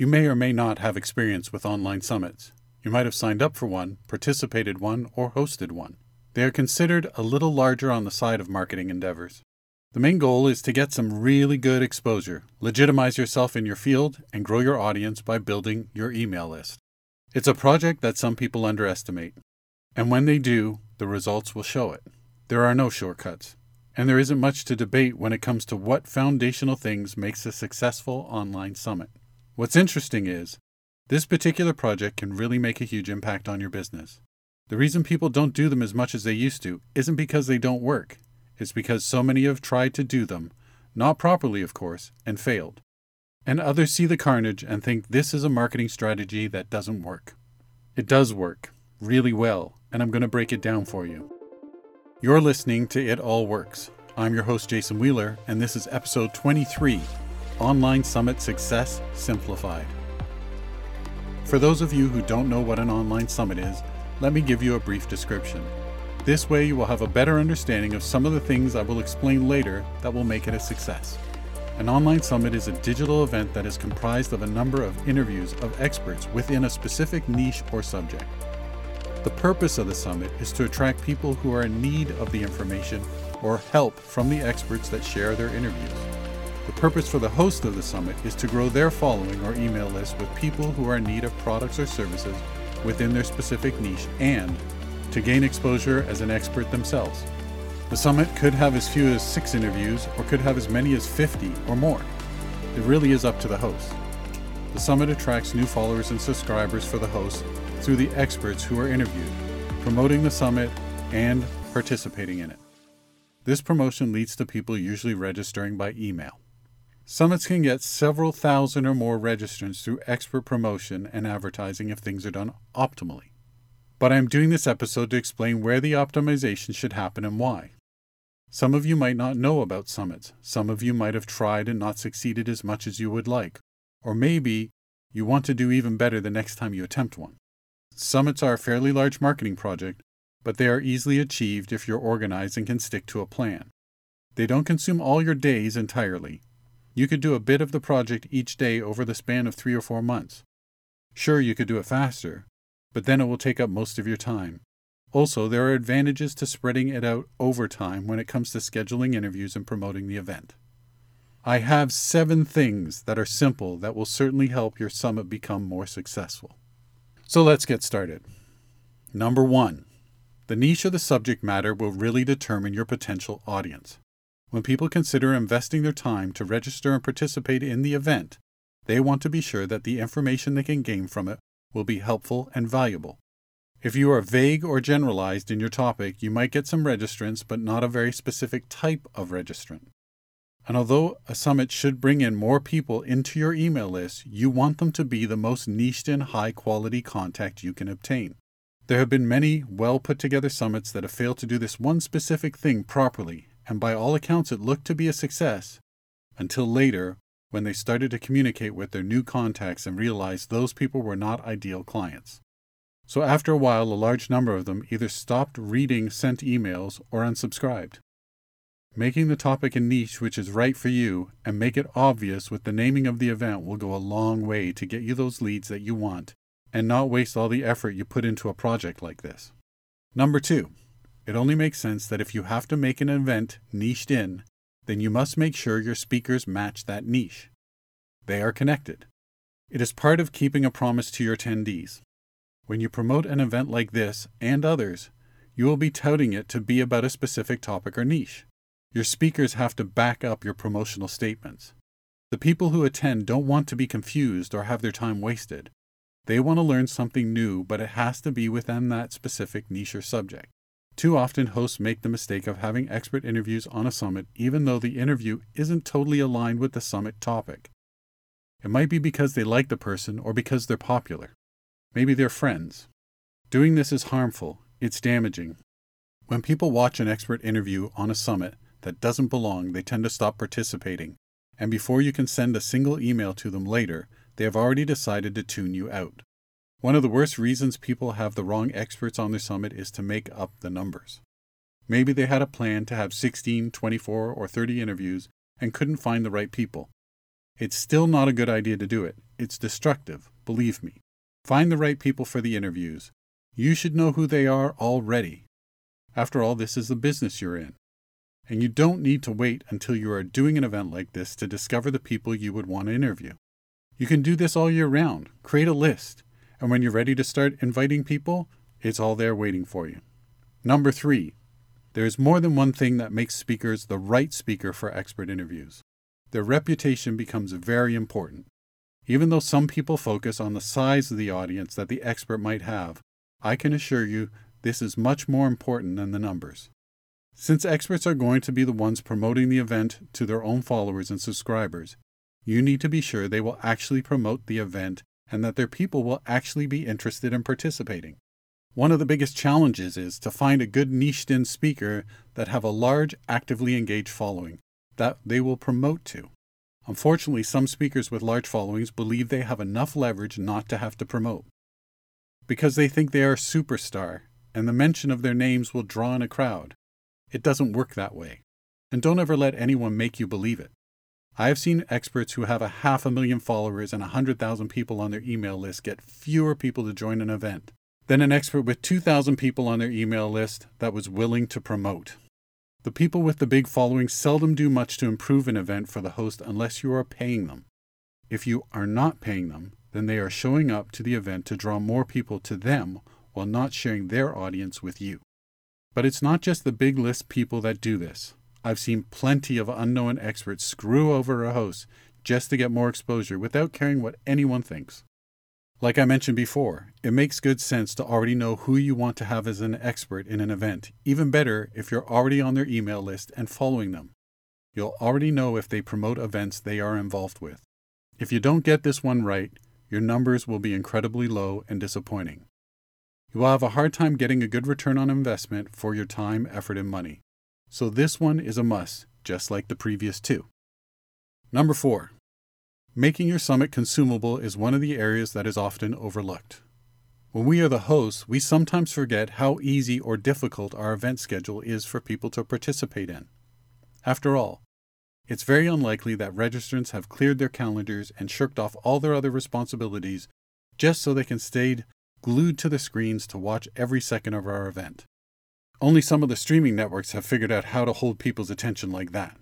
You may or may not have experience with online summits. You might have signed up for one, participated one, or hosted one. They are considered a little larger on the side of marketing endeavors. The main goal is to get some really good exposure, legitimize yourself in your field, and grow your audience by building your email list. It's a project that some people underestimate. And when they do, the results will show it. There are no shortcuts. And there isn't much to debate when it comes to what foundational things makes a successful online summit. What's interesting is, this particular project can really make a huge impact on your business. The reason people don't do them as much as they used to isn't because they don't work, it's because so many have tried to do them, not properly, of course, and failed. And others see the carnage and think this is a marketing strategy that doesn't work. It does work, really well, and I'm going to break it down for you. You're listening to It All Works. I'm your host, Jason Wheeler, and this is episode 23 Online Summit Success Simplified. For those of you who don't know what an online summit is, let me give you a brief description. This way, you will have a better understanding of some of the things I will explain later that will make it a success. An online summit is a digital event that is comprised of a number of interviews of experts within a specific niche or subject. The purpose of the summit is to attract people who are in need of the information or help from the experts that share their interviews. The purpose for the host of the summit is to grow their following or email list with people who are in need of products or services within their specific niche and to gain exposure as an expert themselves. The summit could have as few as six interviews or could have as many as 50 or more. It really is up to the host. The summit attracts new followers and subscribers for the host through the experts who are interviewed, promoting the summit, and participating in it. This promotion leads to people usually registering by email. Summits can get several thousand or more registrants through expert promotion and advertising if things are done optimally. But I'm doing this episode to explain where the optimization should happen and why. Some of you might not know about summits. Some of you might have tried and not succeeded as much as you would like. Or maybe you want to do even better the next time you attempt one. Summits are a fairly large marketing project, but they are easily achieved if you're organized and can stick to a plan. They don't consume all your days entirely, you could do a bit of the project each day over the span of three or four months. Sure, you could do it faster, but then it will take up most of your time. Also, there are advantages to spreading it out over time when it comes to scheduling interviews and promoting the event. I have seven things that are simple that will certainly help your summit become more successful. So let's get started. Number one, the niche of the subject matter will really determine your potential audience. When people consider investing their time to register and participate in the event, they want to be sure that the information they can gain from it will be helpful and valuable. If you are vague or generalized in your topic, you might get some registrants, but not a very specific type of registrant. And although a summit should bring in more people into your email list, you want them to be the most niched and high quality contact you can obtain. There have been many well put together summits that have failed to do this one specific thing properly, and by all accounts it looked to be a success, until later when they started to communicate with their new contacts and realized those people were not ideal clients. So after a while, a large number of them either stopped reading sent emails or unsubscribed. Making the topic a niche which is right for you and make it obvious with the naming of the event will go a long way to get you those leads that you want and not waste all the effort you put into a project like this. Number two, it only makes sense that if you have to make an event niched in, then you must make sure your speakers match that niche. They are connected. It is part of keeping a promise to your attendees. When you promote an event like this and others, you will be touting it to be about a specific topic or niche. Your speakers have to back up your promotional statements. The people who attend don't want to be confused or have their time wasted. They want to learn something new, but it has to be within that specific niche or subject. Too often, hosts make the mistake of having expert interviews on a summit, even though the interview isn't totally aligned with the summit topic. It might be because they like the person or because they're popular. Maybe they're friends. Doing this is harmful, it's damaging. When people watch an expert interview on a summit that doesn't belong, they tend to stop participating, and before you can send a single email to them later, they have already decided to tune you out. One of the worst reasons people have the wrong experts on their summit is to make up the numbers. Maybe they had a plan to have 16, 24, or 30 interviews and couldn't find the right people. It's still not a good idea to do it. It's destructive, believe me. Find the right people for the interviews. You should know who they are already. After all, this is the business you're in. And you don't need to wait until you are doing an event like this to discover the people you would want to interview. You can do this all year round. Create a list. And when you're ready to start inviting people, it's all there waiting for you. Number three, there is more than one thing that makes speakers the right speaker for expert interviews. Their reputation becomes very important. Even though some people focus on the size of the audience that the expert might have, I can assure you this is much more important than the numbers. Since experts are going to be the ones promoting the event to their own followers and subscribers, you need to be sure they will actually promote the event and that their people will actually be interested in participating. One of the biggest challenges is to find a good niched in speaker that have a large actively engaged following that they will promote to. Unfortunately, some speakers with large followings believe they have enough leverage not to have to promote. Because they think they are a superstar and the mention of their names will draw in a crowd. It doesn't work that way. And don't ever let anyone make you believe it. I have seen experts who have a half a million followers and a 100,000 people on their email list get fewer people to join an event than an expert with 2,000 people on their email list that was willing to promote. The people with the big following seldom do much to improve an event for the host unless you are paying them. If you are not paying them, then they are showing up to the event to draw more people to them while not sharing their audience with you. But it's not just the big list people that do this. I've seen plenty of unknown experts screw over a host just to get more exposure without caring what anyone thinks. Like I mentioned before, it makes good sense to already know who you want to have as an expert in an event, even better if you're already on their email list and following them. You'll already know if they promote events they are involved with. If you don't get this one right, your numbers will be incredibly low and disappointing. You will have a hard time getting a good return on investment for your time, effort, and money. So this one is a must, just like the previous two. Number four, making your summit consumable is one of the areas that is often overlooked. When we are the hosts, we sometimes forget how easy or difficult our event schedule is for people to participate in. After all, it's very unlikely that registrants have cleared their calendars and shirked off all their other responsibilities just so they can stay glued to the screens to watch every second of our event. Only some of the streaming networks have figured out how to hold people's attention like that.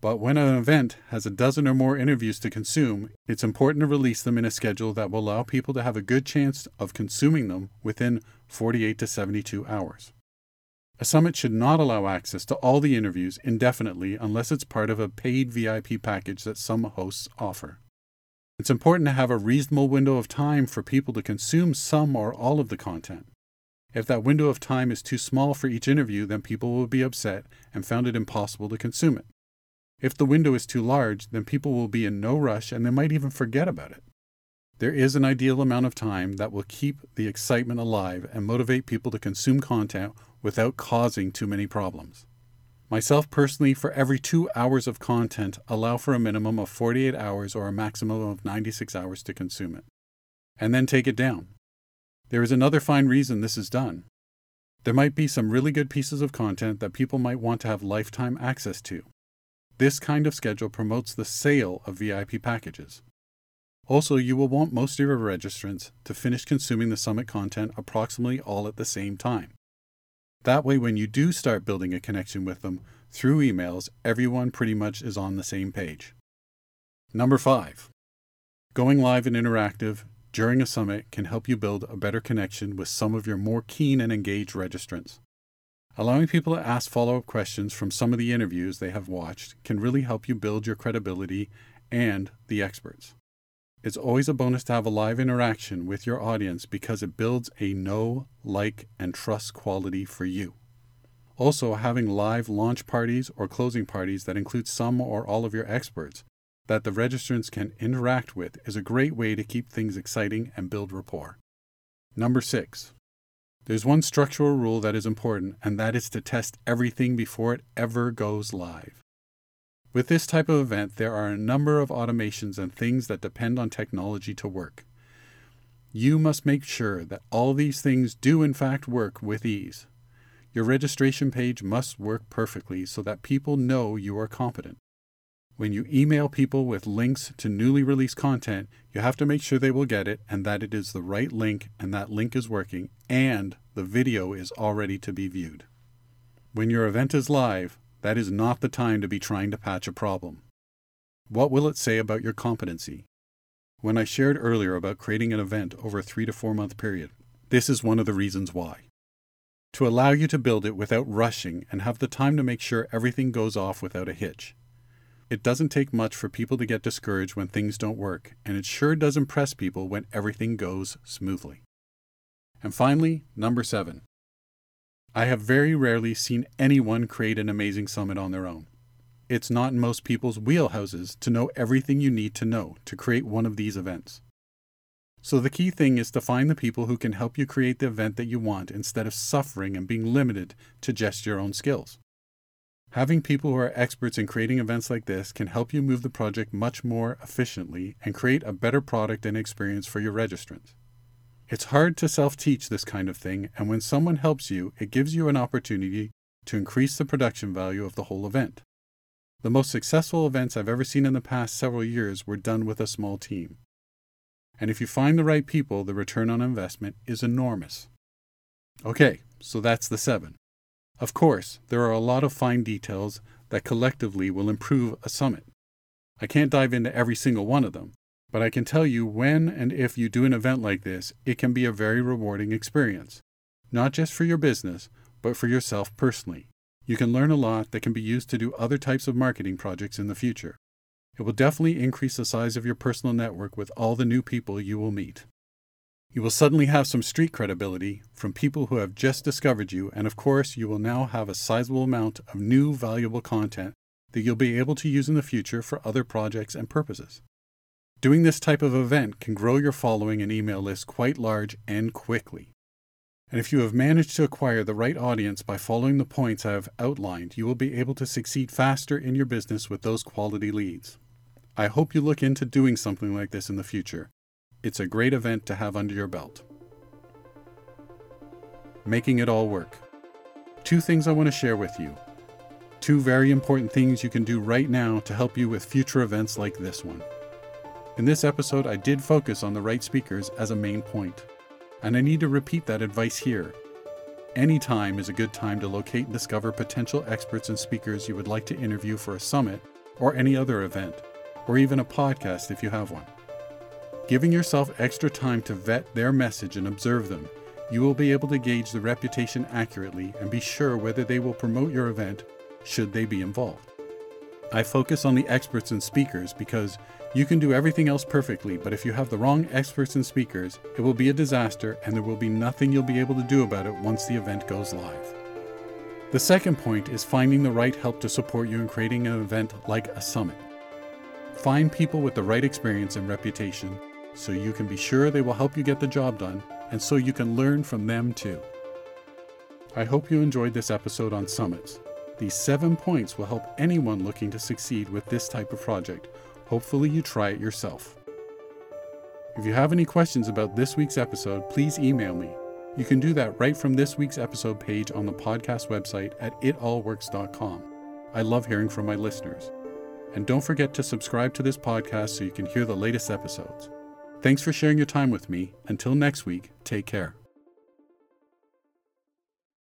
But when an event has a dozen or more interviews to consume, it's important to release them in a schedule that will allow people to have a good chance of consuming them within 48 to 72 hours. A summit should not allow access to all the interviews indefinitely unless it's part of a paid VIP package that some hosts offer. It's important to have a reasonable window of time for people to consume some or all of the content. If that window of time is too small for each interview, then people will be upset and found it impossible to consume it. If the window is too large, then people will be in no rush and they might even forget about it. There is an ideal amount of time that will keep the excitement alive and motivate people to consume content without causing too many problems. Myself personally, for every two hours of content, allow for a minimum of 48 hours or a maximum of 96 hours to consume it. And then take it down. There is another fine reason this is done. There might be some really good pieces of content that people might want to have lifetime access to. This kind of schedule promotes the sale of VIP packages. Also, you will want most of your registrants to finish consuming the summit content approximately all at the same time. That way, when you do start building a connection with them through emails, everyone pretty much is on the same page. Number five, going live and interactive during a summit can help you build a better connection with some of your more keen and engaged registrants. Allowing people to ask follow up questions from some of the interviews they have watched can really help you build your credibility and the experts. It's always a bonus to have a live interaction with your audience because it builds a know, like, and trust quality for you. Also, having live launch parties or closing parties that include some or all of your experts that the registrants can interact with is a great way to keep things exciting and build rapport. Number six, there's one structural rule that is important, and that is to test everything before it ever goes live. With this type of event, there are a number of automations and things that depend on technology to work. You must make sure that all these things do in fact work with ease. Your registration page must work perfectly so that people know you are competent. When you email people with links to newly released content, you have to make sure they will get it and that it is the right link and that link is working and the video is already to be viewed. When your event is live, that is not the time to be trying to patch a problem. What will it say about your competency? When I shared earlier about creating an event over a three to four month period, this is one of the reasons why. To allow you to build it without rushing and have the time to make sure everything goes off without a hitch. It doesn't take much for people to get discouraged when things don't work, and it sure does impress people when everything goes smoothly. And finally, number seven. I have very rarely seen anyone create an amazing summit on their own. It's not in most people's wheelhouses to know everything you need to know to create one of these events. So the key thing is to find the people who can help you create the event that you want instead of suffering and being limited to just your own skills. Having people who are experts in creating events like this can help you move the project much more efficiently and create a better product and experience for your registrants. It's hard to self teach this kind of thing, and when someone helps you, it gives you an opportunity to increase the production value of the whole event. The most successful events I've ever seen in the past several years were done with a small team. And if you find the right people, the return on investment is enormous. Okay, so that's the seven. Of course, there are a lot of fine details that collectively will improve a summit. I can't dive into every single one of them, but I can tell you when and if you do an event like this, it can be a very rewarding experience. Not just for your business, but for yourself personally. You can learn a lot that can be used to do other types of marketing projects in the future. It will definitely increase the size of your personal network with all the new people you will meet. You will suddenly have some street credibility from people who have just discovered you, and of course, you will now have a sizable amount of new valuable content that you'll be able to use in the future for other projects and purposes. Doing this type of event can grow your following and email list quite large and quickly. And if you have managed to acquire the right audience by following the points I have outlined, you will be able to succeed faster in your business with those quality leads. I hope you look into doing something like this in the future it's a great event to have under your belt. Making it all work. Two things I want to share with you. Two very important things you can do right now to help you with future events like this one. In this episode, I did focus on the right speakers as a main point, and I need to repeat that advice here. Any time is a good time to locate and discover potential experts and speakers you would like to interview for a summit or any other event, or even a podcast if you have one. Giving yourself extra time to vet their message and observe them, you will be able to gauge the reputation accurately and be sure whether they will promote your event should they be involved. I focus on the experts and speakers because you can do everything else perfectly, but if you have the wrong experts and speakers, it will be a disaster and there will be nothing you'll be able to do about it once the event goes live. The second point is finding the right help to support you in creating an event like a summit. Find people with the right experience and reputation so you can be sure they will help you get the job done and so you can learn from them too. I hope you enjoyed this episode on summits. These seven points will help anyone looking to succeed with this type of project. Hopefully, you try it yourself. If you have any questions about this week's episode, please email me. You can do that right from this week's episode page on the podcast website at itallworks.com. I love hearing from my listeners. And don't forget to subscribe to this podcast so you can hear the latest episodes. Thanks for sharing your time with me. Until next week, take care.